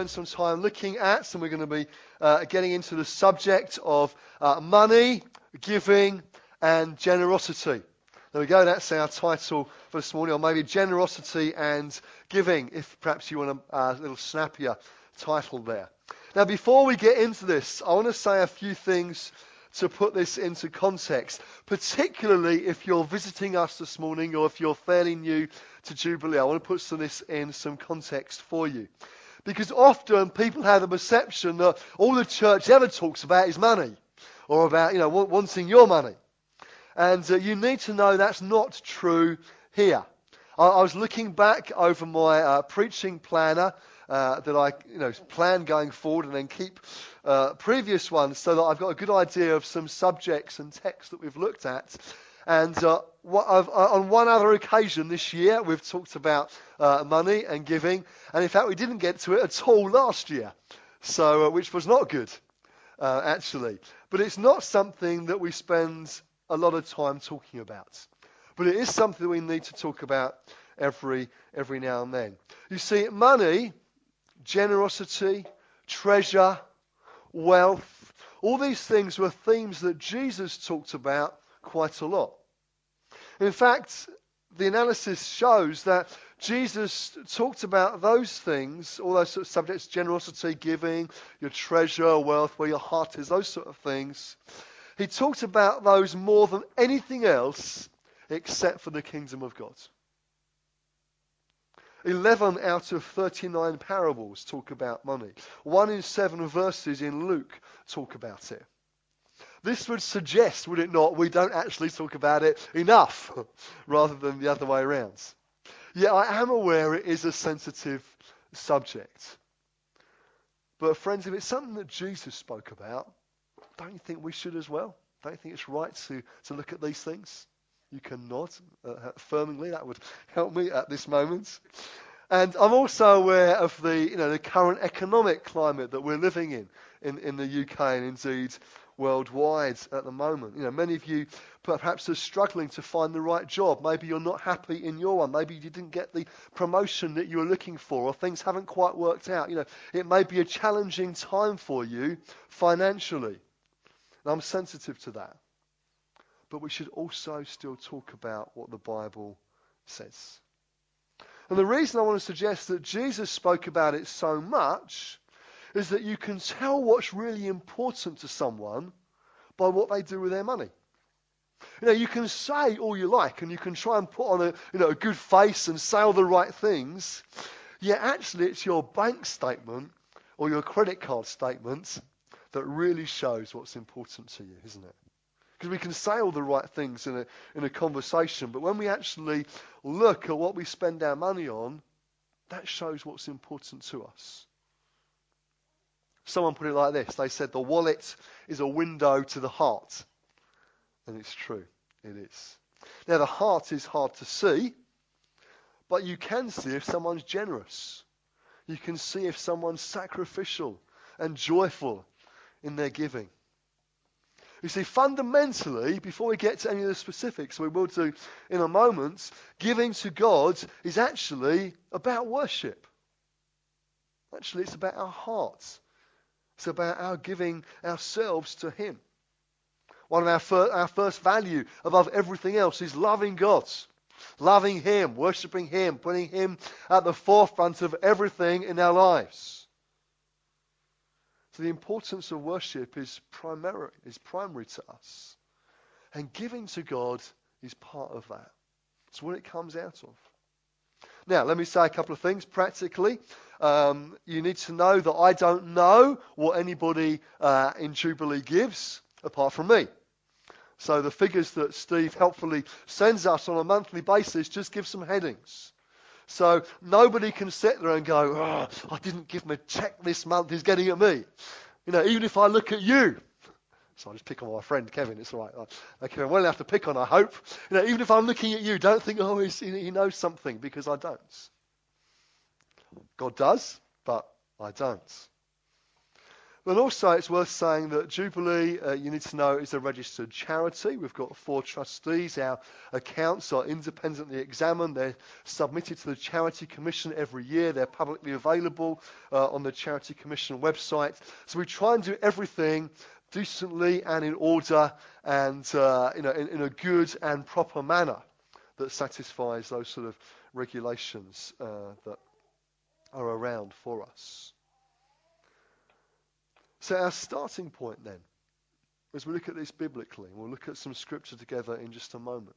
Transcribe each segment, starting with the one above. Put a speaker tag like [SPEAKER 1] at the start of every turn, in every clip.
[SPEAKER 1] spend some time looking at, and we're going to be uh, getting into the subject of uh, money, giving, and generosity. There we go, that's our title for this morning, or maybe generosity and giving, if perhaps you want a uh, little snappier title there. Now, before we get into this, I want to say a few things to put this into context, particularly if you're visiting us this morning or if you're fairly new to Jubilee. I want to put some of this in some context for you. Because often people have the perception that all the church ever talks about is money or about, you know, wanting your money. And uh, you need to know that's not true here. I, I was looking back over my uh, preaching planner uh, that I you know, plan going forward and then keep uh, previous ones so that I've got a good idea of some subjects and texts that we've looked at. And uh, what, uh, on one other occasion this year, we've talked about uh, money and giving. And in fact, we didn't get to it at all last year, so uh, which was not good, actually. But it's not something that we spend a lot of time talking about. But it is something that we need to talk about every, every now and then. You see, money generosity, treasure, wealth. All these things were themes that Jesus talked about quite a lot. In fact, the analysis shows that Jesus talked about those things, all those sort of subjects, generosity, giving, your treasure, wealth, where your heart is, those sort of things. He talked about those more than anything else except for the kingdom of God. 11 out of 39 parables talk about money. One in seven verses in Luke talk about it. This would suggest, would it not, we don't actually talk about it enough rather than the other way around. Yet I am aware it is a sensitive subject. But friends, if it's something that Jesus spoke about, don't you think we should as well? Don't you think it's right to, to look at these things? You can nod uh, affirmingly. That would help me at this moment. And I'm also aware of the, you know, the current economic climate that we're living in, in, in the UK and indeed worldwide at the moment. You know, many of you perhaps are struggling to find the right job. Maybe you're not happy in your one. Maybe you didn't get the promotion that you were looking for, or things haven't quite worked out. You know, it may be a challenging time for you financially. And I'm sensitive to that. But we should also still talk about what the Bible says. And the reason I want to suggest that Jesus spoke about it so much is that you can tell what's really important to someone by what they do with their money. You know, you can say all you like and you can try and put on a, you know, a good face and say all the right things, yet actually it's your bank statement or your credit card statement that really shows what's important to you, isn't it? Because we can say all the right things in a, in a conversation, but when we actually look at what we spend our money on, that shows what's important to us. Someone put it like this they said, The wallet is a window to the heart. And it's true, it is. Now, the heart is hard to see, but you can see if someone's generous. You can see if someone's sacrificial and joyful in their giving. You see, fundamentally, before we get to any of the specifics, we will do in a moment, giving to God is actually about worship. Actually, it's about our hearts. It's about our giving ourselves to Him. One of our, fir- our first value above everything else is loving God, loving Him, worshipping Him, putting Him at the forefront of everything in our lives. So the importance of worship is primary, is primary to us. And giving to God is part of that. It's what it comes out of. Now, let me say a couple of things practically. Um, you need to know that I don't know what anybody uh, in Jubilee gives apart from me. So the figures that Steve helpfully sends us on a monthly basis just give some headings. So nobody can sit there and go, oh, I didn't give him a check this month, he's getting at me. You know, even if I look at you, so I just pick on my friend Kevin. It's all right. Okay, I'm well enough to pick on. I hope. You know, even if I'm looking at you, don't think, oh, he knows something because I don't. God does, but I don't. But also, it's worth saying that Jubilee, uh, you need to know, is a registered charity. We've got four trustees. Our accounts are independently examined. They're submitted to the Charity Commission every year. They're publicly available uh, on the Charity Commission website. So we try and do everything decently and in order and uh, in, in, a good and proper manner that satisfies those sort of regulations uh, that are around for us. So, our starting point then, as we look at this biblically, we'll look at some scripture together in just a moment.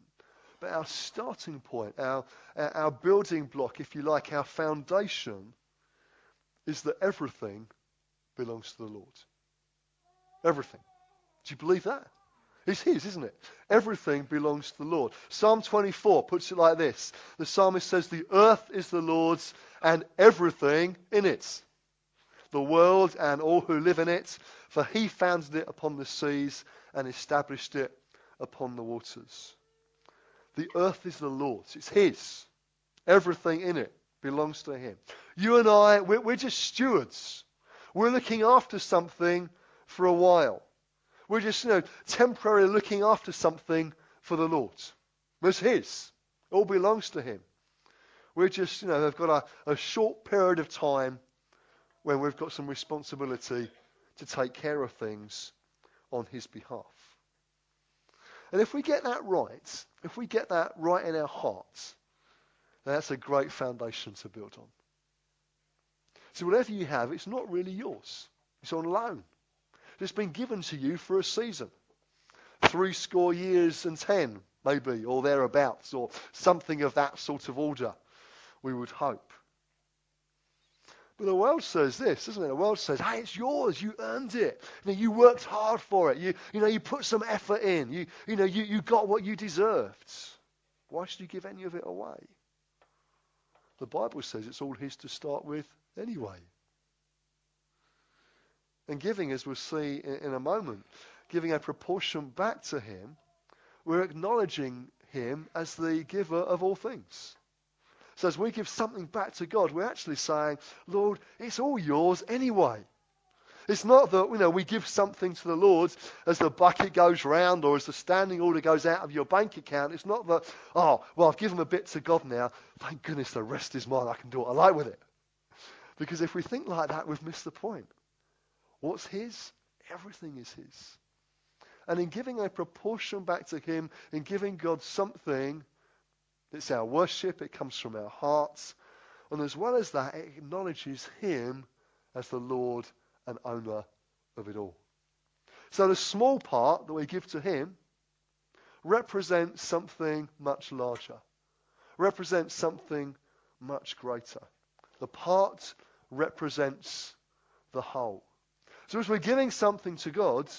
[SPEAKER 1] But our starting point, our, our building block, if you like, our foundation, is that everything belongs to the Lord. Everything. Do you believe that? It's His, isn't it? Everything belongs to the Lord. Psalm 24 puts it like this The psalmist says, The earth is the Lord's and everything in it the world and all who live in it, for he founded it upon the seas and established it upon the waters. The earth is the Lord's, it's his. Everything in it belongs to him. You and I, we're, we're just stewards. We're looking after something for a while. We're just, you know, temporarily looking after something for the Lord. It's his. It all belongs to him. We're just, you know, they've got a, a short period of time when we've got some responsibility to take care of things on his behalf. And if we get that right, if we get that right in our hearts, that's a great foundation to build on. So whatever you have, it's not really yours. It's on loan. It's been given to you for a season. Three score years and ten, maybe, or thereabouts, or something of that sort of order, we would hope. But the world says this, doesn't it? The world says, hey, it's yours. You earned it. You, know, you worked hard for it. You, you know, you put some effort in. You, you know, you, you got what you deserved. Why should you give any of it away? The Bible says it's all his to start with anyway. And giving, as we'll see in, a moment, giving a proportion back to him, we're acknowledging him as the giver of all things. So as we give something back to God, we're actually saying, Lord, it's all yours anyway. It's not that you know we give something to the Lord as the bucket goes round or as the standing order goes out of your bank account. It's not that, oh, well, I've given a bit to God now. Thank goodness the rest is mine. I can do what I like with it. Because if we think like that, we've missed the point. What's His? Everything is His. And in giving a proportion back to Him, in giving God something, it's our worship, it comes from our hearts. And as well as that, it acknowledges Him as the Lord and owner of it all. So the small part that we give to Him represents something much larger, represents something much greater. The part represents the whole. So as we're giving something to God,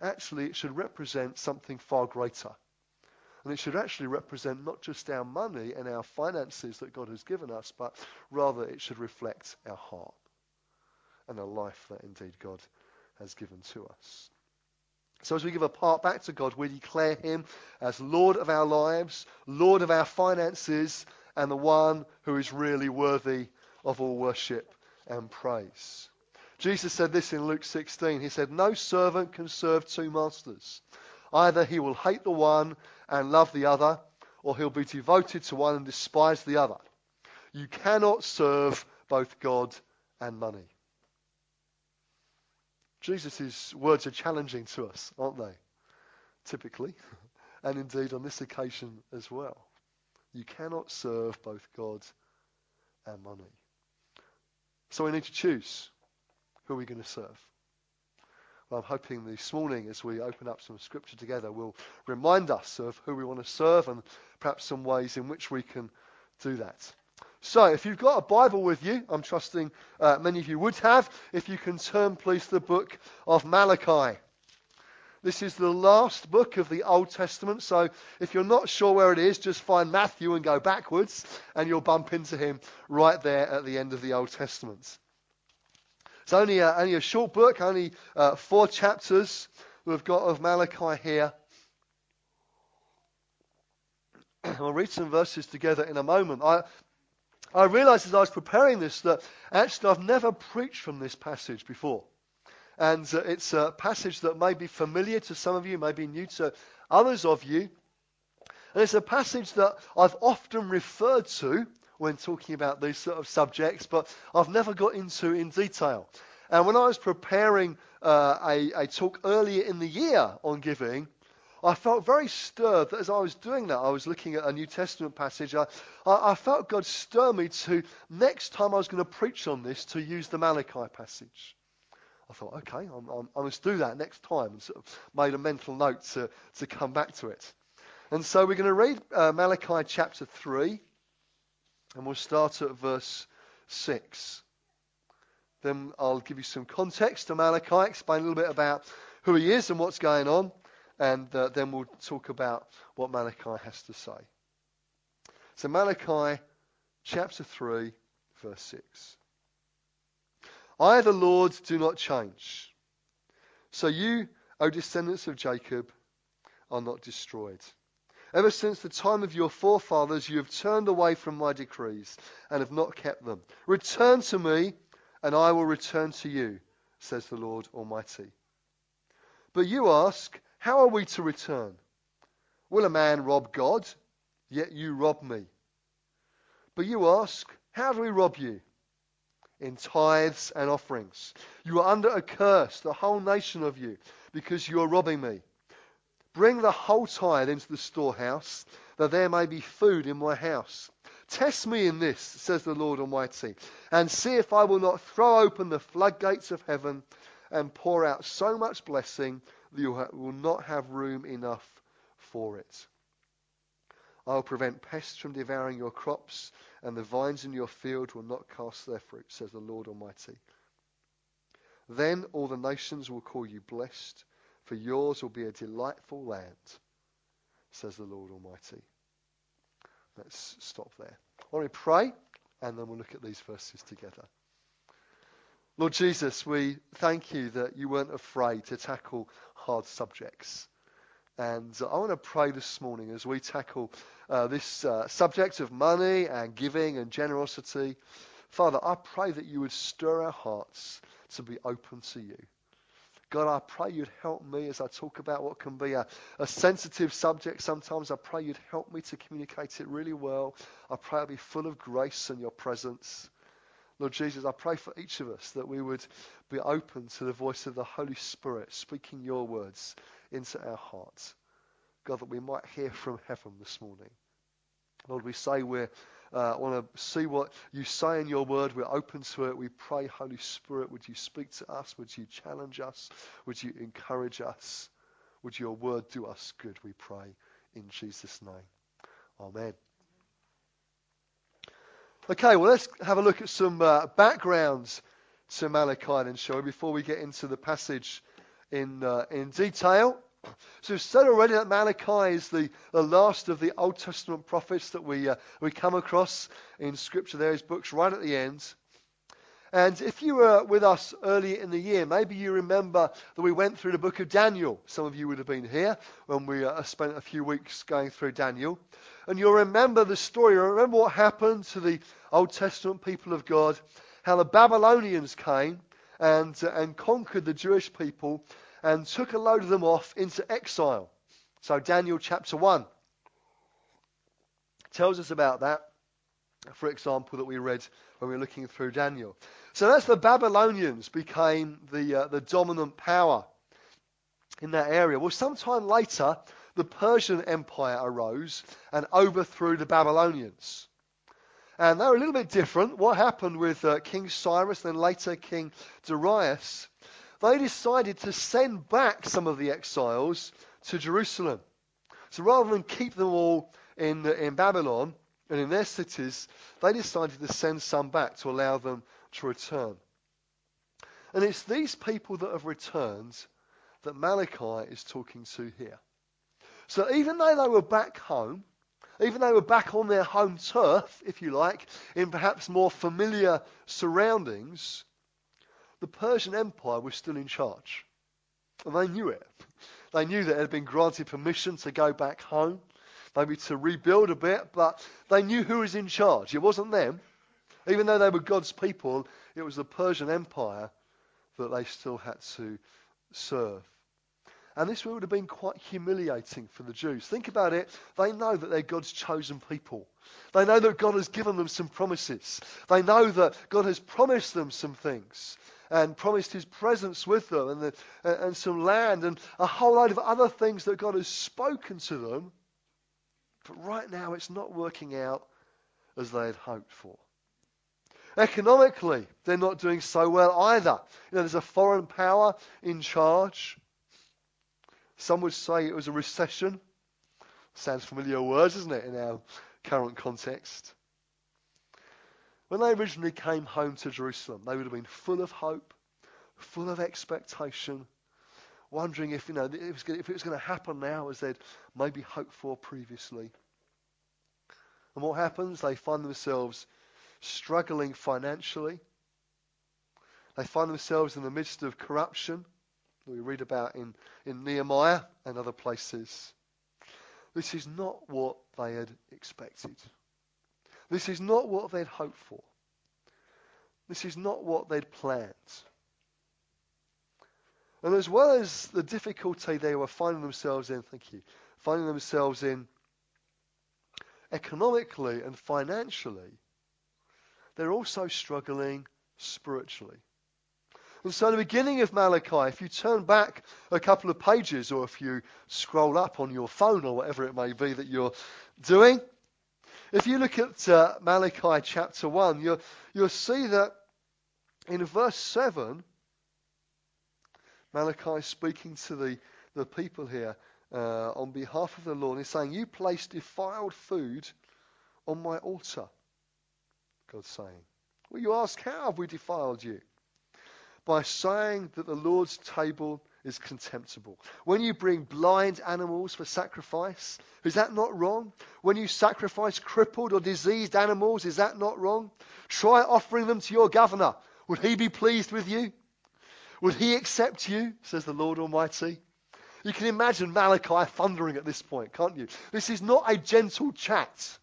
[SPEAKER 1] actually it should represent something far greater. And it should actually represent not just our money and our finances that God has given us, but rather it should reflect our heart and the life that indeed God has given to us. So as we give a part back to God, we declare him as Lord of our lives, Lord of our finances, and the one who is really worthy of all worship and praise. Jesus said this in Luke 16. He said, No servant can serve two masters. Either he will hate the one and love the other, or he'll be devoted to one and despise the other. You cannot serve both God and money. Jesus' words are challenging to us, aren't they? Typically, and indeed on this occasion as well. You cannot serve both God and money. So we need to choose who are we going to serve. Well, I'm hoping this morning, as we open up some scripture together, will remind us of who we want to serve and perhaps some ways in which we can do that. So, if you've got a Bible with you, I'm trusting uh, many of you would have, if you can turn, please, to the book of Malachi. This is the last book of the Old Testament, so if you're not sure where it is, just find Matthew and go backwards, and you'll bump into him right there at the end of the Old Testament. It's only a, only a short book, only uh, four chapters we've got of Malachi here. we'll read some verses together in a moment. I, I realized as I was preparing this that actually I've never preached from this passage before. And uh, it's a passage that may be familiar to some of you, may be new to others of you. And it's a passage that I've often referred to when talking about these sort of subjects, but I've never got into in detail. And when I was preparing uh, a, a talk earlier in the year on giving, I felt very stirred that as I was doing that, I was looking at a New Testament passage. I, I, felt God stir me to, next time I was going to preach on this, to use the Malachi passage. I thought, okay, I'm, I'm, i must do that next time, and sort of made a mental note to, to come back to it. And so we're going to read uh, Malachi chapter 3, and we'll start at verse 6. Then I'll give you some context to Malachi, explain a little bit about who he is and what's going on, and uh, then we'll talk about what Malachi has to say. So, Malachi chapter 3, verse 6. I, the Lord, do not change. So you, O descendants of Jacob, are not destroyed. Ever since the time of your forefathers, you have turned away from my decrees and have not kept them. Return to me, and I will return to you, says the Lord Almighty. But you ask, How are we to return? Will a man rob God? Yet you rob me. But you ask, How do we rob you? In tithes and offerings. You are under a curse, the whole nation of you, because you are robbing me. Bring the whole tithe into the storehouse, that there may be food in my house. Test me in this, says the Lord Almighty, and see if I will not throw open the floodgates of heaven and pour out so much blessing that you will not have room enough for it. I will prevent pests from devouring your crops, and the vines in your field will not cast their fruit, says the Lord Almighty. Then all the nations will call you blessed, for yours will be a delightful land, says the Lord Almighty. Let's stop there. I want to pray, and then we'll look at these verses together. Lord Jesus, we thank you that you weren't afraid to tackle hard subjects. And I want to pray this morning as we tackle uh, this uh, subject of money and giving and generosity. Father, I pray that you would stir our hearts to be open to you. God, I pray you'd help me as I talk about what can be a, a sensitive subject sometimes. I pray you'd help me to communicate it really well. I pray I'll be full of grace and your presence. Lord Jesus, I pray for each of us that we would be open to the voice of the Holy Spirit speaking your words into our hearts. God, that we might hear from heaven this morning. Lord, we say we uh, want to see what you say in your word. We're open to it. We pray, Holy Spirit, would you speak to us? Would you challenge us? Would you encourage us? Would your word do us good, we pray, in Jesus' name. Amen. Okay, well, let's have a look at some uh, backgrounds to Malachi shall we, before we get into the passage in, uh, in detail. So we've said already that Malachi is the, the last of the Old Testament prophets that we, uh, we come across in Scripture. There is books right at the end. And if you were with us earlier in the year, maybe you remember that we went through the book of Daniel. Some of you would have been here when we uh, spent a few weeks going through Daniel. And you'll remember the story. Remember what happened to the Old Testament people of God, how the Babylonians came and, uh, and conquered the Jewish people and took a load of them off into exile. So, Daniel chapter 1 tells us about that, for example, that we read when we were looking through Daniel. So, that's the Babylonians became the, uh, the dominant power in that area. Well, sometime later, the Persian Empire arose and overthrew the Babylonians. And they were a little bit different. What happened with uh, King Cyrus, then later King Darius, they decided to send back some of the exiles to Jerusalem. So rather than keep them all in, in Babylon and in their cities, they decided to send some back to allow them to return. And it's these people that have returned that Malachi is talking to here. So even though they were back home, even though they were back on their home turf, if you like, in perhaps more familiar surroundings, the Persian Empire was still in charge. And they knew it. They knew that it had been granted permission to go back home, maybe to rebuild a bit, but they knew who was in charge. It wasn't them, Even though they were God's people, it was the Persian Empire that they still had to serve. And this would have been quite humiliating for the Jews. Think about it. They know that they're God's chosen people. They know that God has given them some promises. They know that God has promised them some things and promised his presence with them and, the, and some land and a whole load of other things that God has spoken to them. But right now it's not working out as they had hoped for. Economically, they're not doing so well either. You know, there's a foreign power in charge. Some would say it was a recession. Sounds familiar words, doesn't it, in our current context? When they originally came home to Jerusalem, they would have been full of hope, full of expectation, wondering if, you know, if it was going to happen now as they'd maybe hoped for previously. And what happens? They find themselves struggling financially. They find themselves in the midst of corruption we read about in, in Nehemiah and other places. This is not what they had expected. This is not what they'd hoped for. This is not what they'd planned. And as well as the difficulty they were finding themselves in, thank you, finding themselves in economically and financially, they're also struggling spiritually. And so, the beginning of Malachi, if you turn back a couple of pages or if you scroll up on your phone or whatever it may be that you're doing, if you look at uh, Malachi chapter 1, you'll, you'll see that in verse 7, Malachi is speaking to the, the people here uh, on behalf of the Lord. He's saying, You place defiled food on my altar. God's saying. Well, you ask, How have we defiled you? By saying that the Lord's table is contemptible. When you bring blind animals for sacrifice, is that not wrong? When you sacrifice crippled or diseased animals, is that not wrong? Try offering them to your governor. Would he be pleased with you? Would he accept you? Says the Lord Almighty. You can imagine Malachi thundering at this point, can't you? This is not a gentle chat.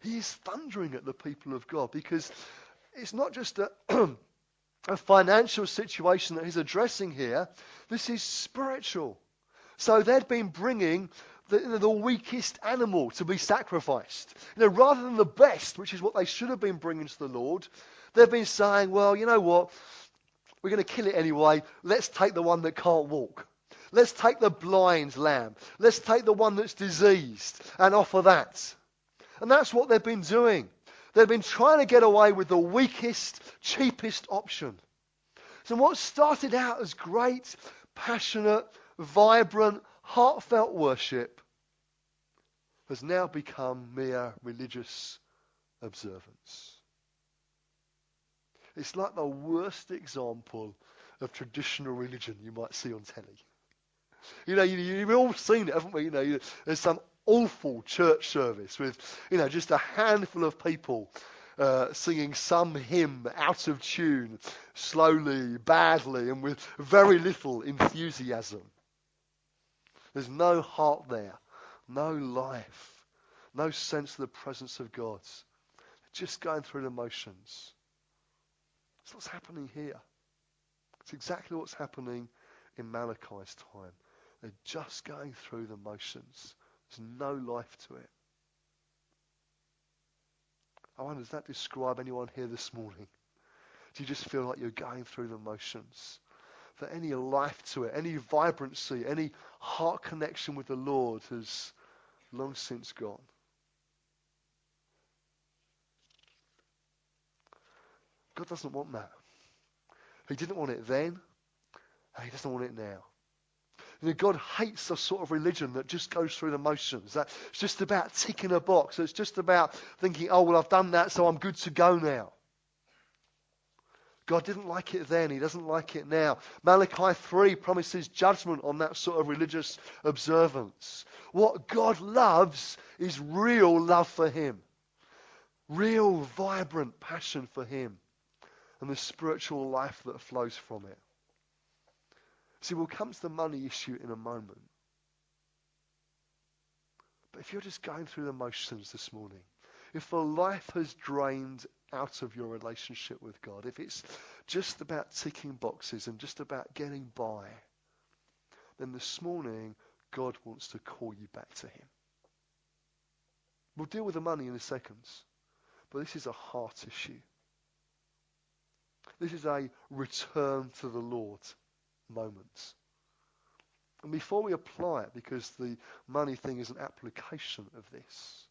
[SPEAKER 1] He is thundering at the people of God because it's not just a a financial situation that he's addressing here. This is spiritual. So they'd been bringing the, the, weakest animal to be sacrificed. You know, rather than the best, which is what they should have been bringing to the Lord, they've been saying, well, you know what? We're going to kill it anyway. Let's take the one that can't walk. Let's take the blind lamb. Let's take the one that's diseased and offer that. And that's what they've been doing. They've been trying to get away with the weakest, cheapest option. So what started out as great, passionate, vibrant, heartfelt worship has now become mere religious observance. It's like the worst example of traditional religion you might see on telly. You know, you, have all seen it, haven't we? You know, there's some awful church service with, you know, just a handful of people uh, singing some hymn out of tune, slowly, badly, and with very little enthusiasm. There's no heart there, no life, no sense of the presence of God. They're just going through the motions. That's what's happening here. It's exactly what's happening in Malachi's time. They're just going through the motions. There's no life to it. I wonder, does that describe anyone here this morning? Do you just feel like you're going through the motions? That any life to it, any vibrancy, any heart connection with the Lord has long since gone. God doesn't want that. He didn't want it then, and He doesn't want it now. You know, God hates the sort of religion that just goes through the motions. That it's just about ticking a box. It's just about thinking, oh, well, I've done that, so I'm good to go now. God didn't like it then. He doesn't like it now. Malachi 3 promises judgment on that sort of religious observance. What God loves is real love for Him, real, vibrant passion for Him, and the spiritual life that flows from it. See, we'll come to the money issue in a moment. But if you're just going through the motions this morning, if the life has drained out of your relationship with God, if it's just about ticking boxes and just about getting by, then this morning God wants to call you back to Him. We'll deal with the money in a second, but this is a heart issue. This is a return to the Lord moment. And before we apply it, because the money thing is an application of this,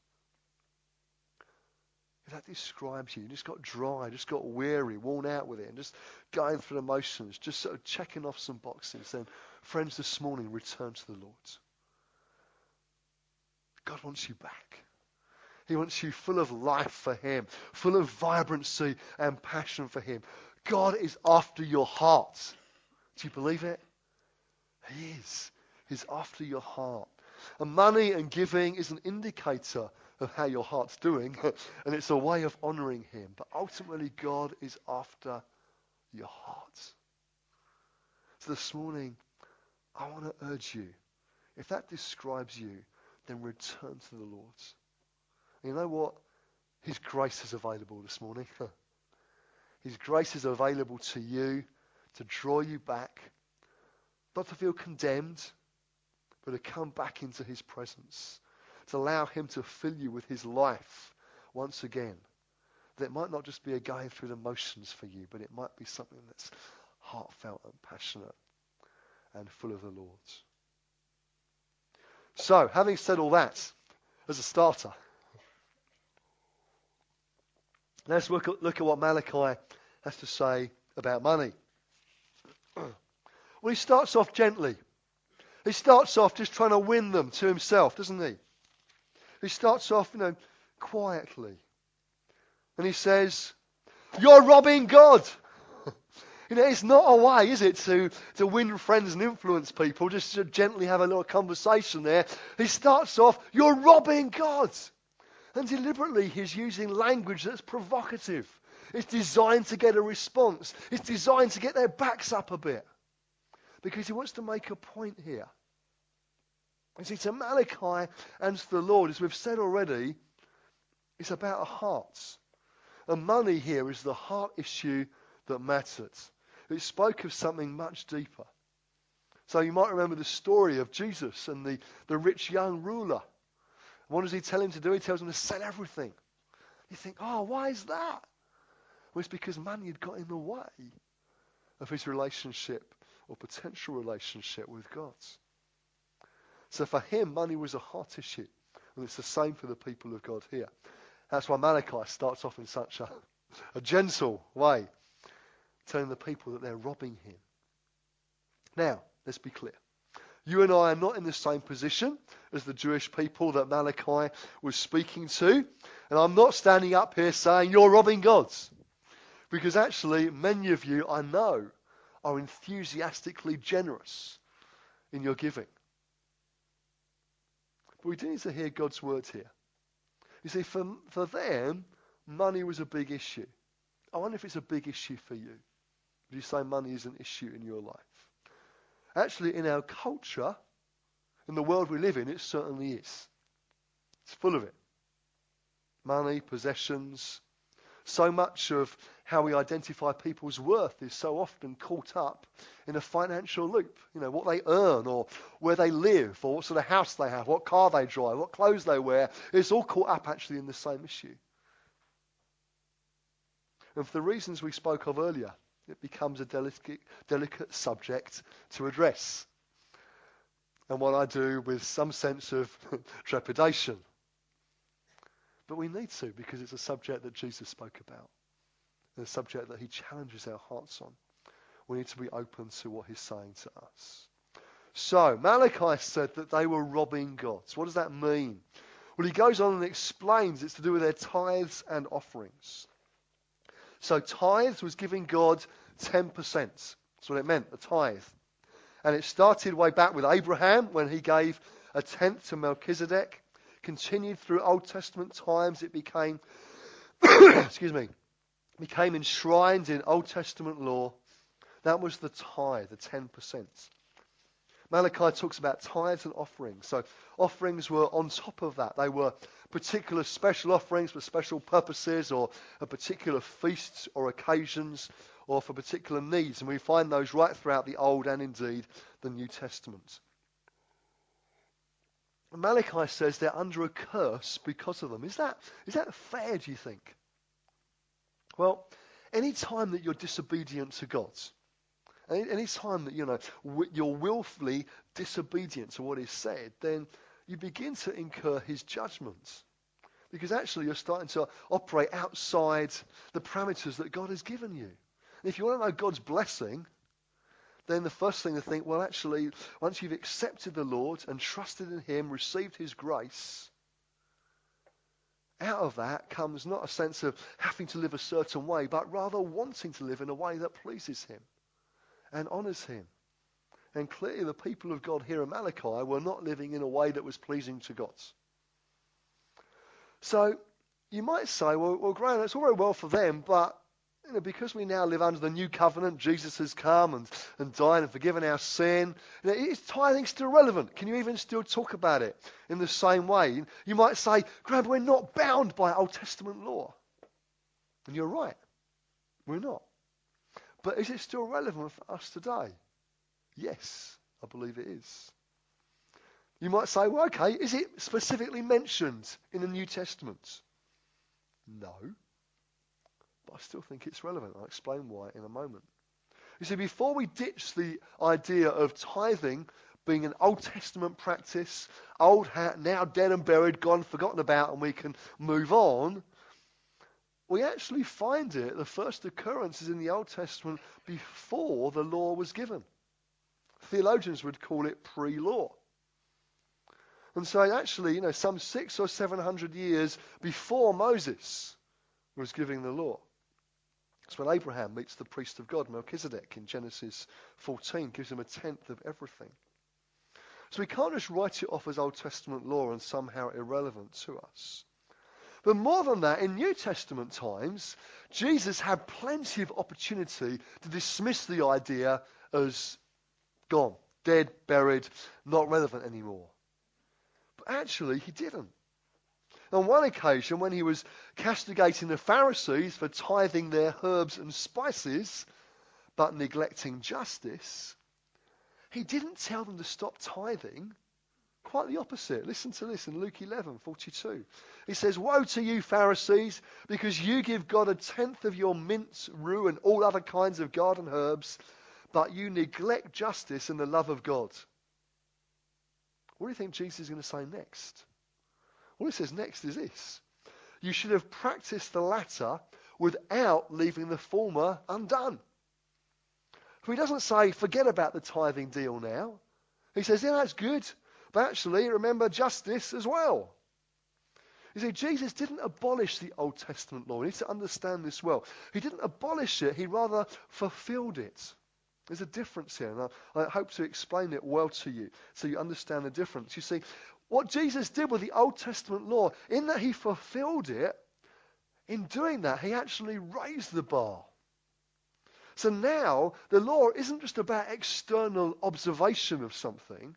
[SPEAKER 1] if that describes you, you just got dry, just got weary, worn out with it, and just going through the motions, just sort of checking off some boxes, then, friends, this morning, return to the Lord. God wants you back. He wants you full of life for Him, full of vibrancy and passion for Him. God is after your heart. Do you believe it? He is. He's after your heart. And money and giving is an indicator of how your heart's doing, and it's a way of honoring Him. But ultimately, God is after your heart. So this morning, I want to urge you if that describes you, then return to the Lord. And you know what? His grace is available this morning. His grace is available to you to draw you back, not to feel condemned, but to come back into his presence, to allow him to fill you with his life once again. That might not just be a going through the motions for you, but it might be something that's heartfelt and passionate and full of the Lord. So, having said all that, as a starter, let's look at, look at what Malachi has to say about money. Well, he starts off gently. He starts off just trying to win them to himself, doesn't he? He starts off, you know, quietly. And he says, You're robbing God. You know, it's not a way, is it, to, to win friends and influence people, just to gently have a little conversation there. He starts off, You're robbing God. And deliberately, he's using language that's provocative. It's designed to get a response, it's designed to get their backs up a bit. Because he wants to make a point here. You see, to Malachi and to the Lord, as we've said already, it's about our hearts. And money here is the heart issue that matters. It spoke of something much deeper. So you might remember the story of Jesus and the, the rich young ruler. What does he tell him to do? He tells him to sell everything. You think, oh, why is that? Well, it's because money had got in the way of his relationship or potential relationship with God. So for him, money was a hot issue. And it's the same for the people of God here. That's why Malachi starts off in such a, a gentle way, telling the people that they're robbing him. Now, let's be clear. You and I are not in the same position as the Jewish people that Malachi was speaking to. And I'm not standing up here saying you're robbing gods. Because actually, many of you I know are enthusiastically generous in your giving. But we do need to hear God's words here. You see, for, for them, money was a big issue. I wonder if it's a big issue for you. Would you say money is an issue in your life? Actually, in our culture, in the world we live in, it certainly is. It's full of it. Money, possessions. So much of how we identify people's worth is so often caught up in a financial loop. You know, what they earn or where they live or what sort of house they have, what car they drive, what clothes they wear. It's all caught up actually in the same issue. And for the reasons we spoke of earlier, it becomes a delicate, delicate subject to address. And what I do with some sense of trepidation. But we need to because it's a subject that Jesus spoke about the subject that he challenges our hearts on. We need to be open to what he's saying to us. So, Malachi said that they were robbing God. What does that mean? Well, he goes on and explains it's to do with their tithes and offerings. So, tithes was giving God 10%. That's what it meant, a tithe. And it started way back with Abraham when he gave a tenth to Melchizedek. Continued through Old Testament times, it became, excuse me, became enshrined in Old Testament law. That was the tithe, the 10%. Malachi talks about tithes and offerings. So offerings were on top of that. They were particular special offerings for special purposes or particular feasts or occasions or for particular needs. And we find those right throughout the Old and indeed the New Testament. Malachi says they're under a curse because of them. Is that, is that fair, do you think? Well, any time that you're disobedient to God, any, time that you know you're willfully disobedient to what is said, then you begin to incur His judgments because actually you're starting to operate outside the parameters that God has given you. And if you want to know God's blessing, then the first thing to think, well, actually, once you've accepted the Lord and trusted in Him, received His grace, out of that comes not a sense of having to live a certain way, but rather wanting to live in a way that pleases Him and honours Him. And clearly, the people of God here in Malachi were not living in a way that was pleasing to God. So you might say, well, well Graham, that's all very well for them, but you know, because we now live under the new covenant, Jesus has come and, and died and forgiven our sin. You know, is tithing still relevant? Can you even still talk about it in the same way? You might say, Graham, we're not bound by Old Testament law. And you're right. We're not. But is it still relevant for us today? Yes, I believe it is. You might say, well, okay, is it specifically mentioned in the New Testament? No. But I still think it's relevant. I'll explain why in a moment. You see, before we ditch the idea of tithing being an Old Testament practice, old hat, now dead and buried, gone, forgotten about, and we can move on, we actually find it, the first occurrence is in the Old Testament before the law was given. Theologians would call it pre law. And so, actually, you know, some six or seven hundred years before Moses was giving the law. It's when Abraham meets the priest of God, Melchizedek, in Genesis 14, gives him a tenth of everything. So we can't just write it off as Old Testament law and somehow irrelevant to us. But more than that, in New Testament times, Jesus had plenty of opportunity to dismiss the idea as gone, dead, buried, not relevant anymore But actually, he didn't. On one occasion, when he was castigating the Pharisees for tithing their herbs and spices, but neglecting justice, he didn't tell them to stop tithing. Quite the opposite. Listen to this in Luke 11, 42. He says, Woe to you, Pharisees, because you give God a tenth of your mint, rue, and all other kinds of garden herbs, but you neglect justice and the love of God. What do you think Jesus is going to say next? What it says next is this You should have practiced the latter without leaving the former undone. He doesn't say, forget about the tithing deal now. He says, yeah, that's good. But actually, remember justice as well. You see, Jesus didn't abolish the Old Testament law. We need to understand this well. He didn't abolish it, he rather fulfilled it. There's a difference here, and I, I hope to explain it well to you so you understand the difference. You see, what Jesus did with the Old Testament law, in that he fulfilled it, in doing that, he actually raised the bar. So now, the law isn't just about external observation of something,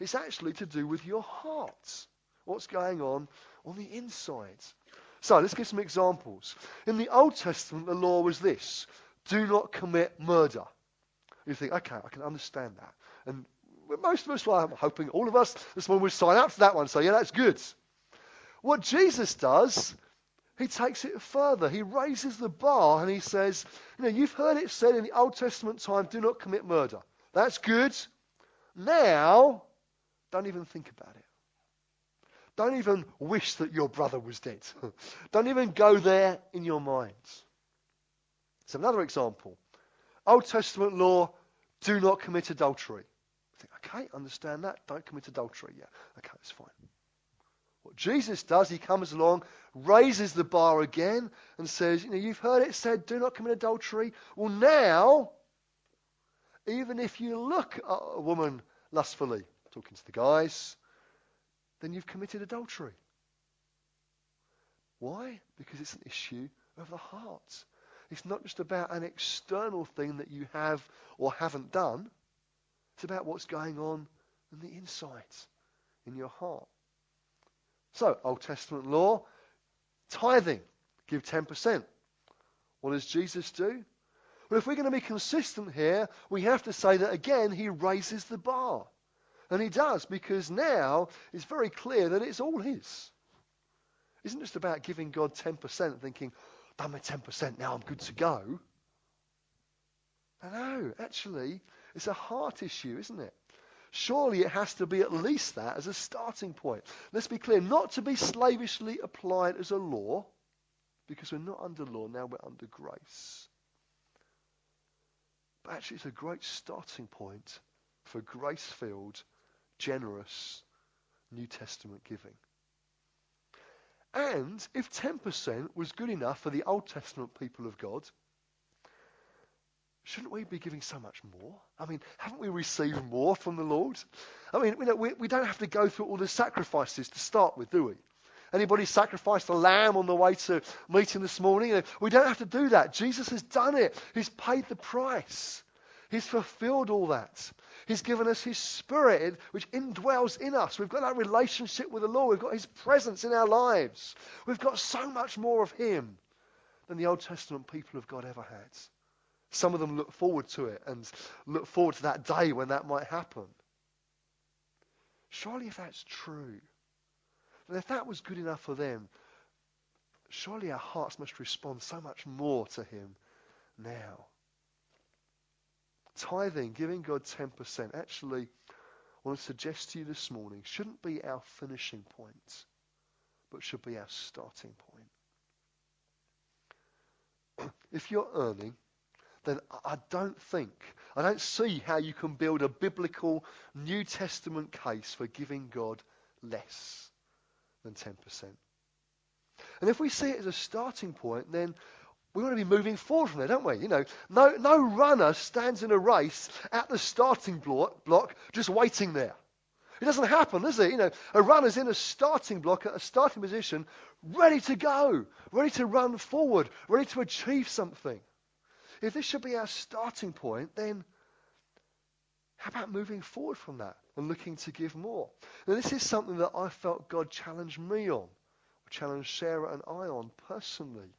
[SPEAKER 1] it's actually to do with your heart. What's going on on the inside. So let's give some examples. In the Old Testament, the law was this do not commit murder. You think, okay, I can understand that. And most of us, well, I'm hoping all of us this morning will sign up to that one. So, yeah, that's good. What Jesus does, he takes it further. He raises the bar and he says, you know, you've heard it said in the Old Testament time, do not commit murder. That's good. Now, don't even think about it. Don't even wish that your brother was dead. don't even go there in your mind. So, another example. Old Testament law, do not commit adultery. Okay, understand that. Don't commit adultery. Yeah, okay, it's fine. What Jesus does, he comes along, raises the bar again, and says, you know, you've heard it said, do not commit adultery. Well, now, even if you look at a woman lustfully, talking to the guys, then you've committed adultery. Why? Because it's an issue of the heart. It's not just about an external thing that you have or haven't done. It's about what's going on in the inside, in your heart. So, Old Testament law, tithing, give 10%. What does Jesus do? Well, if we're going to be consistent here, we have to say that again, he raises the bar. And he does, because now it's very clear that it's all his. It isn't just about giving God 10% thinking, done my 10%, now I'm good to go. No, actually, it's a heart issue, isn't it? Surely it has to be at least that as a starting point. Let's be clear, not to be slavishly applied as a law, because we're not under law, now we're under grace. But actually, it's a great starting point for grace filled, generous New Testament giving. And if 10% was good enough for the Old Testament people of God, shouldn't we be giving so much more? I mean, haven't we received more from the Lord? I mean, you know, we, we don't have to go through all the sacrifices to start with, do we? Anybody sacrificed a lamb on the way to meeting this morning? We don't have to do that. Jesus has done it. He's paid the price. He's fulfilled all that. He's given us His Spirit, which indwells in us. We've got that relationship with the Lord. We've got His presence in our lives. We've got so much more of Him than the Old Testament people of God ever had. Some of them look forward to it and look forward to that day when that might happen. Surely, if that's true, and if that was good enough for them, surely our hearts must respond so much more to Him now. Tithing, giving God 10%, actually, I want to suggest to you this morning, shouldn't be our finishing point, but should be our starting point. if you're earning, then I don't think, I don't see how you can build a biblical New Testament case for giving God less than 10%. And if we see it as a starting point, then we want to be moving forward from there, don't we? You know, no, no runner stands in a race at the starting block, block just waiting there. It doesn't happen, does it? You know, a runner's in a starting block, at a starting position, ready to go, ready to run forward, ready to achieve something. If this should be our starting point, then how about moving forward from that and looking to give more? Now, this is something that I felt God challenged me on, challenged Sarah and I on personally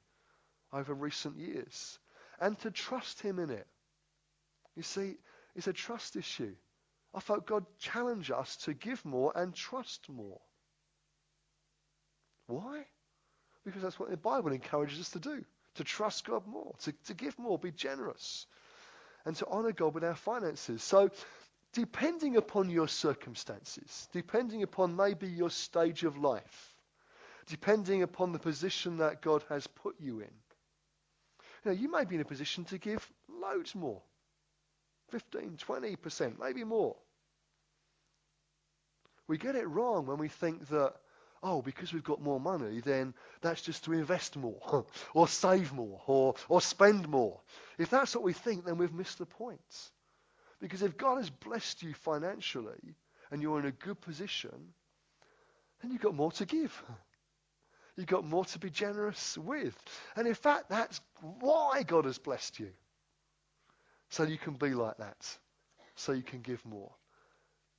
[SPEAKER 1] over recent years, and to trust Him in it. You see, it's a trust issue. I felt God challenge us to give more and trust more. Why? Because that's what the Bible encourages us to do to trust God more, to, to give more, be generous, and to honor God with our finances. So, depending upon your circumstances, depending upon maybe your stage of life, depending upon the position that God has put you in, you know, you may be in a position to give loads more 15, 20%, maybe more. We get it wrong when we think that oh, because we've got more money, then that's just to invest more or save more or, or spend more. If that's what we think, then we've missed the point. Because if God has blessed you financially and you're in a good position, then you've got more to give. You've got more to be generous with. And in fact, that's why God has blessed you. So you can be like that. So you can give more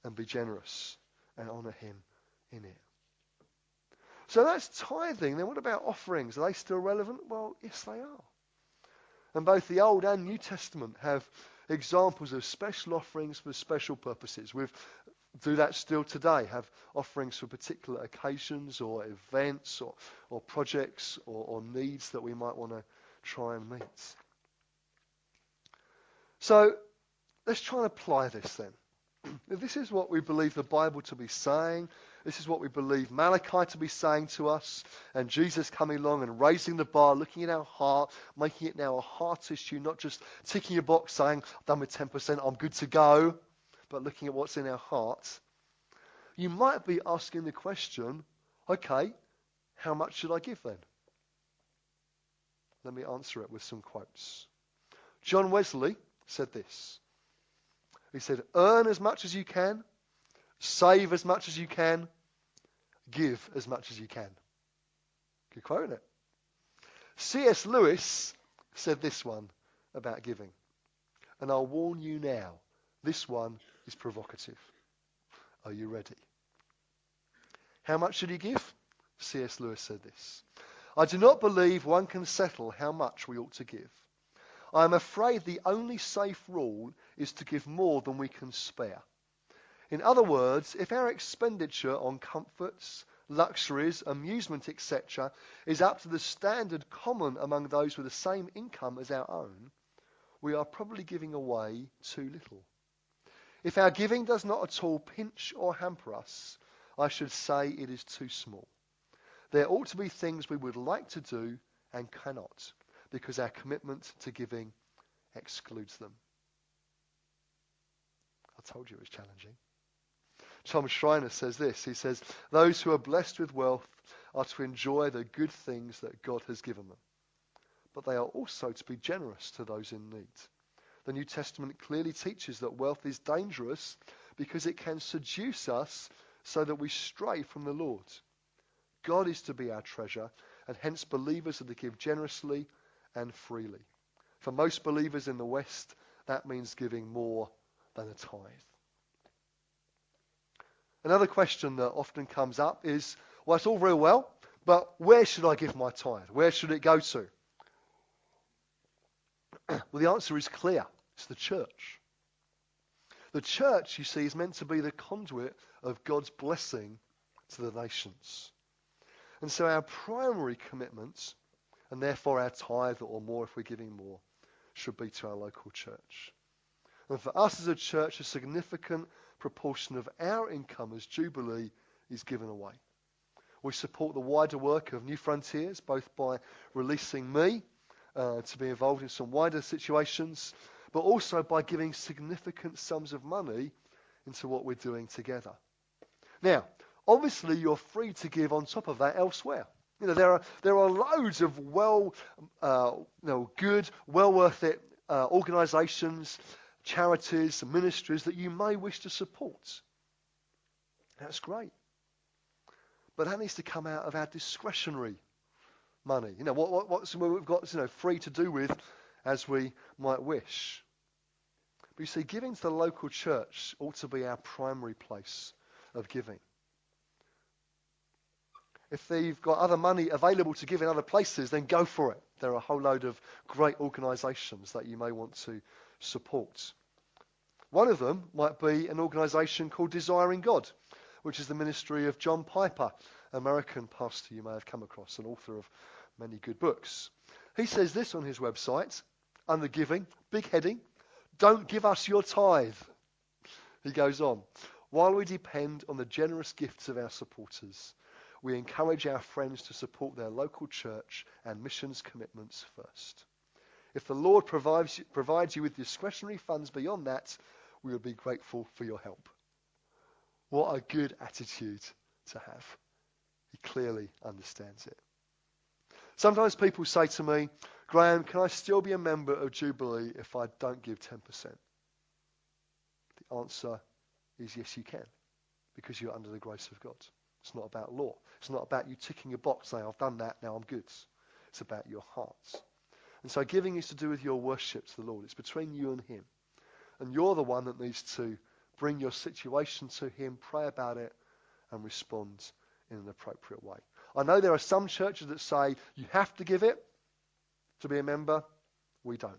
[SPEAKER 1] and be generous and honor Him in it. So that's tithing. Then what about offerings? Are they still relevant? Well, yes, they are. And both the Old and New Testament have examples of special offerings for special purposes. We do that still today, have offerings for particular occasions or events or, or projects or, or needs that we might want to try and meet. So let's try and apply this then. if this is what we believe the Bible to be saying, this is what we believe Malachi to be saying to us, and Jesus coming along and raising the bar, looking at our heart, making it now a heart issue, not just ticking a box saying, I've done with 10%, I'm good to go, but looking at what's in our heart. You might be asking the question, okay, how much should I give then? Let me answer it with some quotes. John Wesley said this. He said, Earn as much as you can, Save as much as you can. Give as much as you can. Good quote, isn't it? C.S. Lewis said this one about giving. And I'll warn you now, this one is provocative. Are you ready? How much should you give? C.S. Lewis said this. I do not believe one can settle how much we ought to give. I am afraid the only safe rule is to give more than we can spare. In other words, if our expenditure on comforts, luxuries, amusement, etc., is up to the standard common among those with the same income as our own, we are probably giving away too little. If our giving does not at all pinch or hamper us, I should say it is too small. There ought to be things we would like to do and cannot because our commitment to giving excludes them. I told you it was challenging. Tom Schreiner says this. He says, Those who are blessed with wealth are to enjoy the good things that God has given them, but they are also to be generous to those in need. The New Testament clearly teaches that wealth is dangerous because it can seduce us so that we stray from the Lord. God is to be our treasure, and hence believers are to give generously and freely. For most believers in the West, that means giving more than a tithe. Another question that often comes up is, well, it's all very well, but where should I give my tithe? Where should it go to? well, the answer is clear. It's the church. The church, you see, is meant to be the conduit of God's blessing to the nations. And so our primary commitments, and therefore our tithe or more if we're giving more, should be to our local church. And for us as a church, a significant proportion of our income as Jubilee is given away. We support the wider work of New Frontiers, both by releasing me uh, to be involved in some wider situations, but also by giving significant sums of money into what we're doing together. Now, obviously, you're free to give on top of that elsewhere. You know, there are there are loads of well, uh, you know, good, well worth it uh, organisations, charities, ministries that you may wish to support. That's great, but that needs to come out of our discretionary money. You know, what, what what's what we've got you know free to do with as we might wish. But you see, giving to the local church ought to be our primary place of giving. If they've got other money available to give in other places, then go for it. There are a whole load of great organisations that you may want to support. One of them might be an organisation called Desiring God, which is the ministry of John Piper, American pastor you may have come across, an author of many good books. He says this on his website under giving, big heading, don't give us your tithe. He goes on, while we depend on the generous gifts of our supporters, we encourage our friends to support their local church and missions commitments first. If the Lord provides, provides you with discretionary funds beyond that, we will be grateful for your help. What a good attitude to have. He clearly understands it. Sometimes people say to me, Graham, can I still be a member of Jubilee if I don't give 10%? The answer is yes, you can, because you're under the grace of God. It's not about law. It's not about you ticking a box saying, I've done that, now I'm good. It's about your hearts. And so giving is to do with your worship to the Lord. It's between you and Him. And you're the one that needs to bring your situation to Him, pray about it, and respond in an appropriate way. I know there are some churches that say you have to give it to be a member. We don't.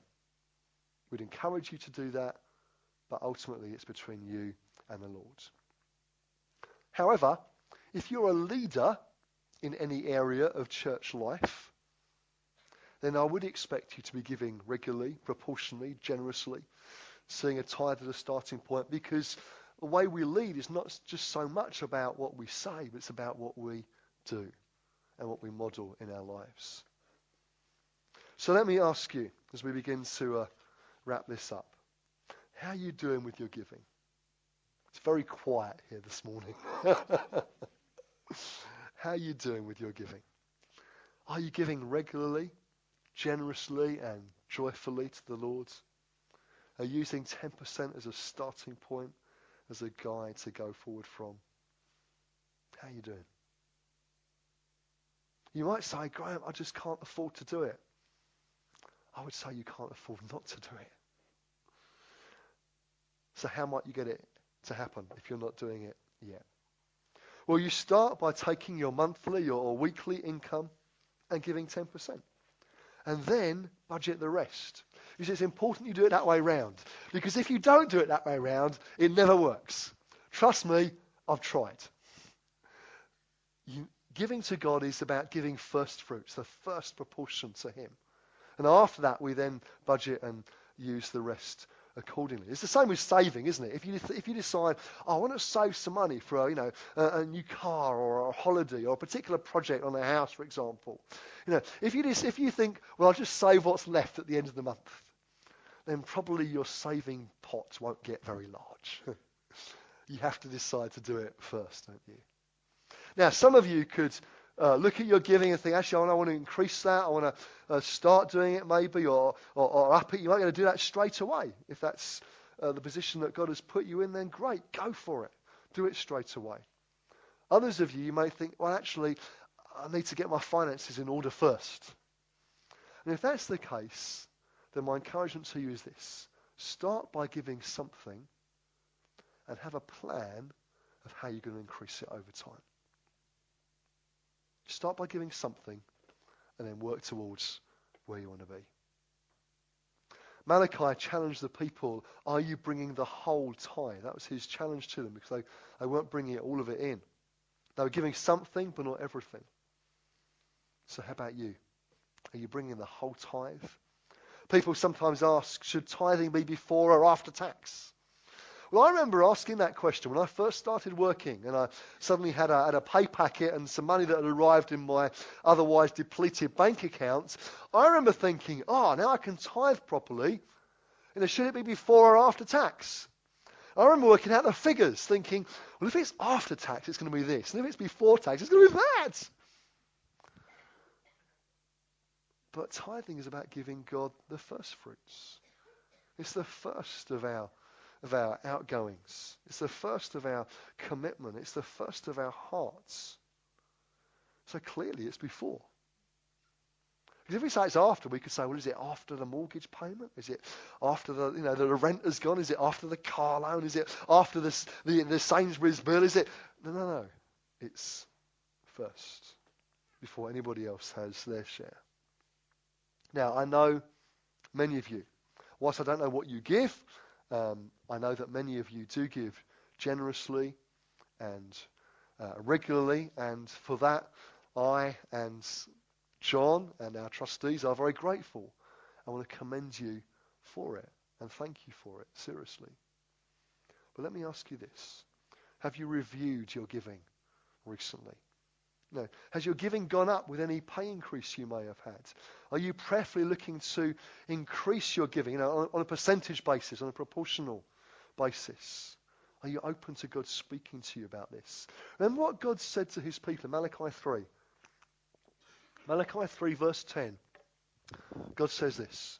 [SPEAKER 1] We'd encourage you to do that, but ultimately it's between you and the Lord. However, if you're a leader in any area of church life, then I would expect you to be giving regularly, proportionally, generously, seeing a tithe as a starting point, because the way we lead is not just so much about what we say, but it's about what we do and what we model in our lives. So let me ask you, as we begin to uh, wrap this up, how are you doing with your giving? It's very quiet here this morning. How are you doing with your giving? Are you giving regularly, generously, and joyfully to the Lord? Are using 10% as a starting point, as a guide to go forward from? How are you doing? You might say, Graham, I just can't afford to do it. I would say you can't afford not to do it. So how might you get it to happen if you're not doing it yet? Well, you start by taking your monthly or weekly income and giving 10%. And then budget the rest. You see, it's important you do it that way round. Because if you don't do it that way round, it never works. Trust me, I've tried. You, giving to God is about giving first fruits, the first proportion to Him. And after that, we then budget and use the rest accordingly. It's the same with saving, isn't it? If you if you decide, oh, I want to save some money for a, you know a, a, new car or a holiday or a particular project on a house, for example, you know, if you just, if you think, well, I'll just save what's left at the end of the month, then probably your saving pot won't get very large. you have to decide to do it first, don't you? Now, some of you could uh, look at your giving and think, actually, I want to increase that. I want to uh, start doing it maybe or, or, or up it. You might going to do that straight away. If that's uh, the position that God has put you in, then great, go for it. Do it straight away. Others of you, you may think, well, actually, I need to get my finances in order first. And if that's the case, then my encouragement to you is this. Start by giving something and have a plan of how you're going to increase it over time. Start by giving something and then work towards where you want to be. Malachi challenged the people, are you bringing the whole tithe? That was his challenge to them because they, they weren't bringing all of it in. They were giving something, but not everything. So how about you? Are you bringing the whole tithe? People sometimes ask, should tithing be before or after tax? Well, I remember asking that question when I first started working, and I suddenly had a, had a pay packet and some money that had arrived in my otherwise depleted bank accounts. I remember thinking, oh, now I can tithe properly. You know, should it be before or after tax? I remember working out the figures, thinking, well, if it's after tax, it's going to be this, and if it's before tax, it's going to be that. But tithing is about giving God the first fruits. It's the first of our of our outgoings. It's the first of our commitment. It's the first of our hearts. So clearly it's before. Because if we say it's after, we could say, well, is it after the mortgage payment? Is it after the, you know, the rent has gone? Is it after the car loan? Is it after the, the, the Sainsbury's bill? Is it? No, no, no. It's first before anybody else has their share. Now, I know many of you, whilst I don't know what you give, um, I know that many of you do give generously and uh, regularly, and for that, I and John and our trustees are very grateful. I want to commend you for it and thank you for it, seriously. But let me ask you this Have you reviewed your giving recently? No. Has your giving gone up with any pay increase you may have had? Are you prayerfully looking to increase your giving you know, on, on a percentage basis, on a proportional basis? Are you open to God speaking to you about this? And what God said to his people, in Malachi 3. Malachi 3, verse 10. God says this.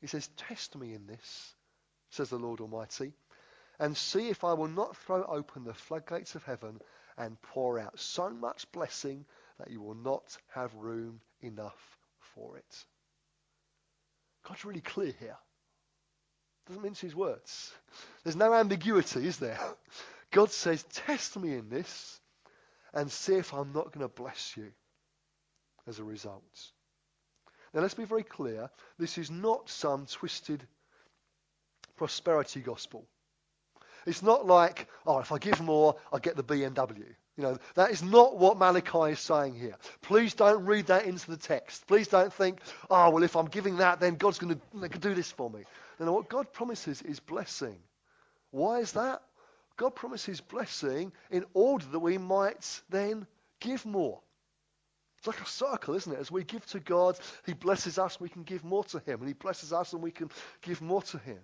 [SPEAKER 1] He says, Test me in this, says the Lord Almighty, and see if I will not throw open the floodgates of heaven and pour out so much blessing that you will not have room enough for it. God's really clear here. Doesn't mince his words. There's no ambiguity, is there? God says, Test me in this and see if I'm not going to bless you as a result. Now, let's be very clear. This is not some twisted prosperity gospel. It's not like, oh, if I give more, I get the BMW. You know, that is not what Malachi is saying here. Please don't read that into the text. Please don't think, oh, well, if I'm giving that, then God's going to do this for me. No, what God promises is blessing. Why is that? God promises blessing in order that we might then give more. It's like a circle, isn't it? As we give to God, He blesses us, we can give more to Him. And He blesses us, and we can give more to Him.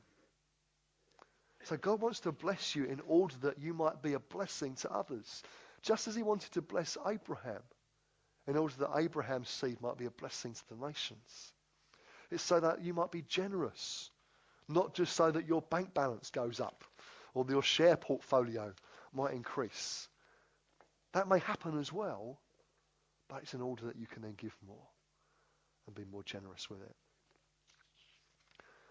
[SPEAKER 1] So God wants to bless you in order that you might be a blessing to others. Just as he wanted to bless Abraham in order that Abraham's seed might be a blessing to the nations. It's so that you might be generous, not just so that your bank balance goes up or your share portfolio might increase. That may happen as well, but it's in order that you can then give more and be more generous with it.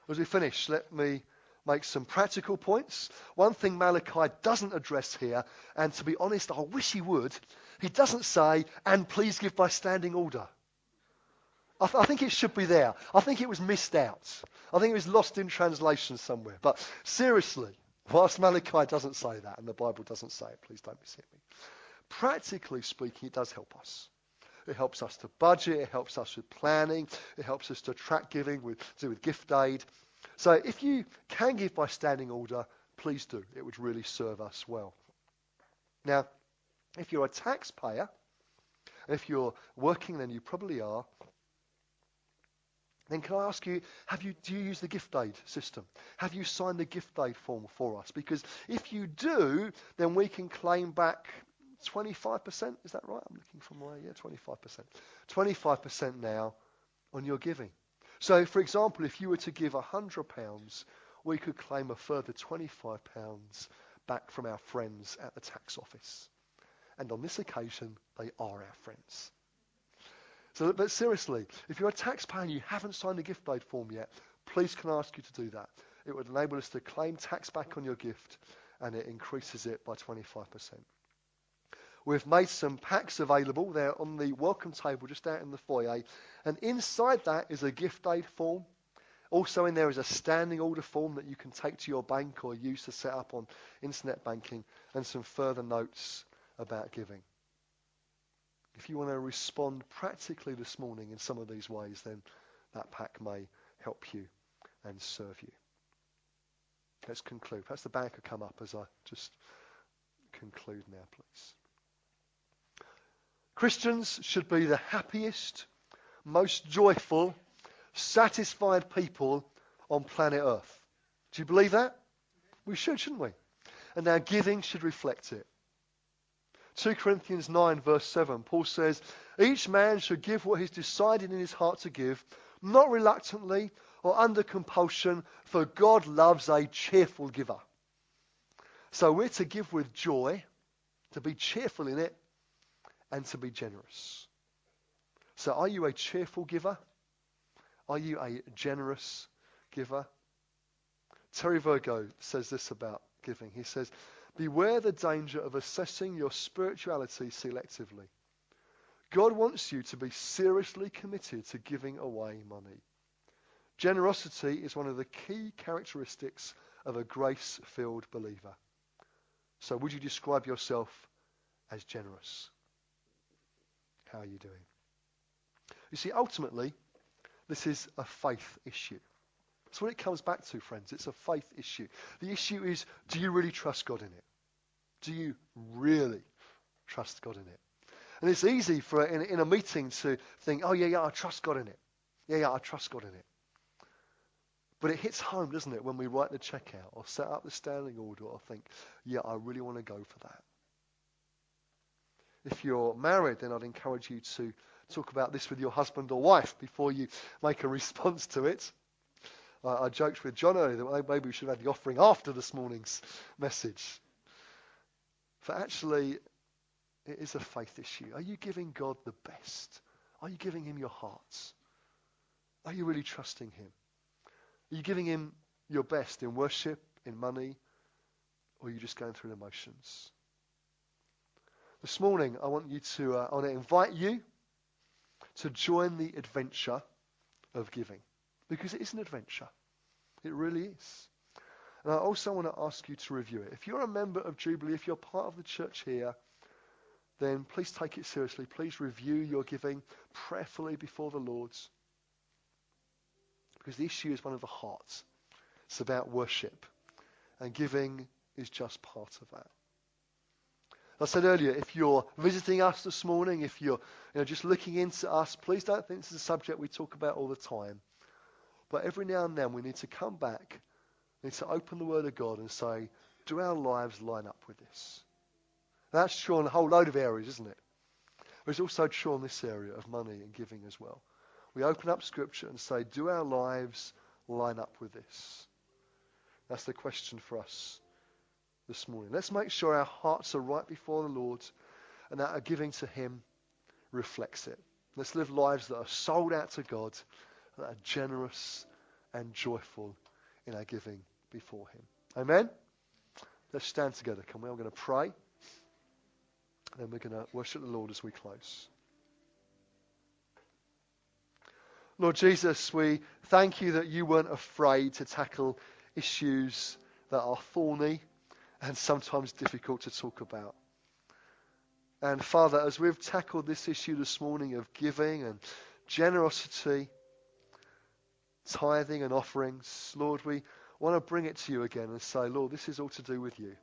[SPEAKER 1] As we finish, let me make some practical points. One thing Malachi doesn't address here, and to be honest, I wish he would, he doesn't say, and please give by standing order. I, th- I, think it should be there. I think it was missed out. I think it was lost in translation somewhere. But seriously, whilst Malachi doesn't say that, and the Bible doesn't say it, please don't miss me. Practically speaking, it does help us. It helps us to budget. It helps us with planning. It helps us to track giving with, do with gift aid. So if you can give by standing order, please do. It would really serve us well. Now, if you're a taxpayer, if you're working, then you probably are. Then can I ask you, have you, do you use the gift aid system? Have you signed the gift aid form for us? Because if you do, then we can claim back 25%. Is that right? I'm looking for my, yeah, 25%. 25% now on your giving. So, for example, if you were to give £100, we could claim a further £25 back from our friends at the tax office. And on this occasion, they are our friends. So, but seriously, if you're a taxpayer and you haven't signed the gift aid form yet, please can I ask you to do that. It would enable us to claim tax back on your gift and it increases it by 25%. We've made some packs available. They're on the welcome table just out in the foyer. And inside that is a gift aid form. Also in there is a standing order form that you can take to your bank or use to set up on internet banking and some further notes about giving. If you want to respond practically this morning in some of these ways, then that pack may help you and serve you. Let's conclude. Perhaps the bank could come up as I just conclude now, please. Christians should be the happiest, most joyful, satisfied people on planet Earth. Do you believe that? We should, shouldn't we? And our giving should reflect it. 2 Corinthians 9, verse 7, Paul says, Each man should give what he's decided in his heart to give, not reluctantly or under compulsion, for God loves a cheerful giver. So we're to give with joy, to be cheerful in it, and to be generous. So, are you a cheerful giver? Are you a generous giver? Terry Virgo says this about giving. He says, Beware the danger of assessing your spirituality selectively. God wants you to be seriously committed to giving away money. Generosity is one of the key characteristics of a grace filled believer. So, would you describe yourself as generous? How are you doing? You see, ultimately, this is a faith issue. That's what it comes back to, friends. It's a faith issue. The issue is do you really trust God in it? Do you really trust God in it? And it's easy for in, in a meeting to think, oh, yeah, yeah, I trust God in it. Yeah, yeah, I trust God in it. But it hits home, doesn't it, when we write the check out or set up the standing order or think, yeah, I really want to go for that. If you're married, then I'd encourage you to talk about this with your husband or wife before you make a response to it. I joked with John earlier that maybe we should have had the offering after this morning's message. But actually, it is a faith issue. Are you giving God the best? Are you giving him your hearts? Are you really trusting him? Are you giving him your best in worship, in money, or are you just going through the motions? This morning, I want you to, uh, I want to invite you to join the adventure of giving because it is an adventure. It really is. And I also want to ask you to review it. If you're a member of Jubilee, if you're part of the church here, then please take it seriously. Please review your giving prayerfully before the Lord's. Because the issue is one of the hearts. It's about worship. And giving is just part of that. I said earlier, if you're visiting us this morning, if you're you know, just looking into us, please don't think this is a subject we talk about all the time. But every now and then we need to come back, we need to open the Word of God and say, do our lives line up with this? And that's true in a whole load of areas, isn't it? It's also true in this area of money and giving as well. We open up Scripture and say, do our lives line up with this? That's the question for us this morning. Let's make sure our hearts are right before the Lord and that our giving to Him reflects it. Let's live lives that are sold out to God, that are generous and joyful in our giving before Him. Amen? Let's stand together, can we? I'm going to pray. And then we're going to worship the Lord as we close. Lord Jesus, we thank you that you weren't afraid to tackle issues that are thorny and sometimes difficult to talk about. And Father, as we've tackled this issue this morning of giving and generosity, tithing and offerings, Lord, we want to bring it to you again and say, Lord, this is all to do with you.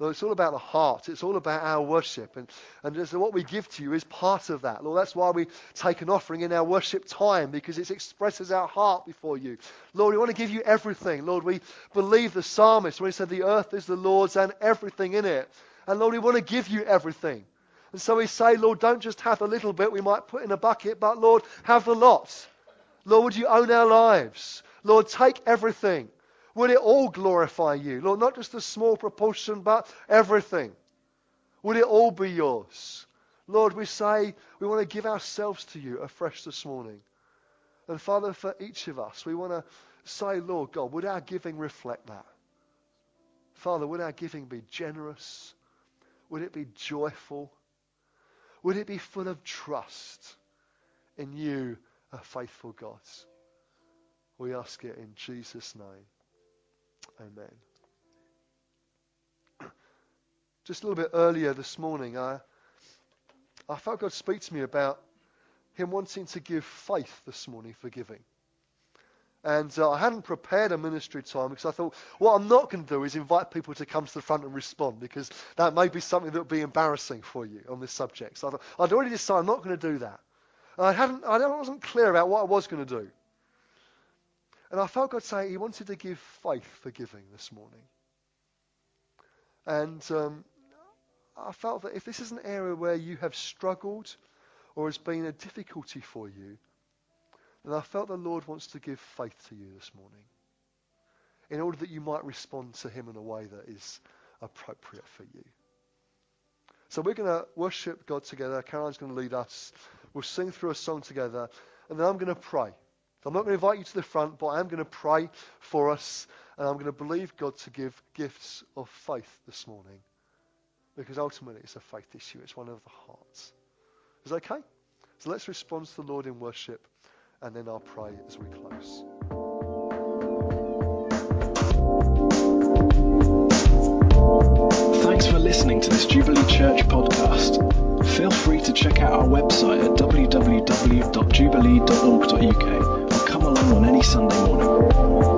[SPEAKER 1] Lord, it's all about the heart. It's all about our worship. And, and what we give to you is part of that. Lord, that's why we take an offering in our worship time, because it expresses our heart before you. Lord, we want to give you everything. Lord, we believe the psalmist when he said, The earth is the Lord's and everything in it. And Lord, we want to give you everything. And so we say, Lord, don't just have a little bit we might put in a bucket, but Lord, have the lot. Lord, would you own our lives? Lord, take everything. Would it all glorify you? Lord, not just a small proportion, but everything. Would it all be yours? Lord, we say we want to give ourselves to you afresh this morning. And Father, for each of us, we want to say, Lord God, would our giving reflect that? Father, would our giving be generous? Would it be joyful? Would it be full of trust in you, a faithful God? We ask it in Jesus' name. Amen. Just a little bit earlier this morning, I, I felt God speak to me about Him wanting to give faith this morning for giving. And uh, I hadn't prepared a ministry time because I thought what I'm not going to do is invite people to come to the front and respond because that may be something that would be embarrassing for you on this subject. So I thought, I'd already decided I'm not going to do that. I, hadn't, I wasn't clear about what I was going to do. And I felt God say He wanted to give faith for giving this morning. And um, I felt that if this is an area where you have struggled or has been a difficulty for you, then I felt the Lord wants to give faith to you this morning in order that you might respond to Him in a way that is appropriate for you. So we're going to worship God together. Caroline's going to lead us. We'll sing through a song together, and then I'm going to pray. So I'm not going to invite you to the front, but I am going to pray for us, and I'm going to believe God to give gifts of faith this morning. Because ultimately it's a faith issue. It's one of the hearts. Is that okay? So let's respond to the Lord in worship, and then I'll pray as we close.
[SPEAKER 2] Thanks for listening to this Jubilee Church podcast. Feel free to check out our website at www.jubilee.org.uk or come along on any Sunday morning.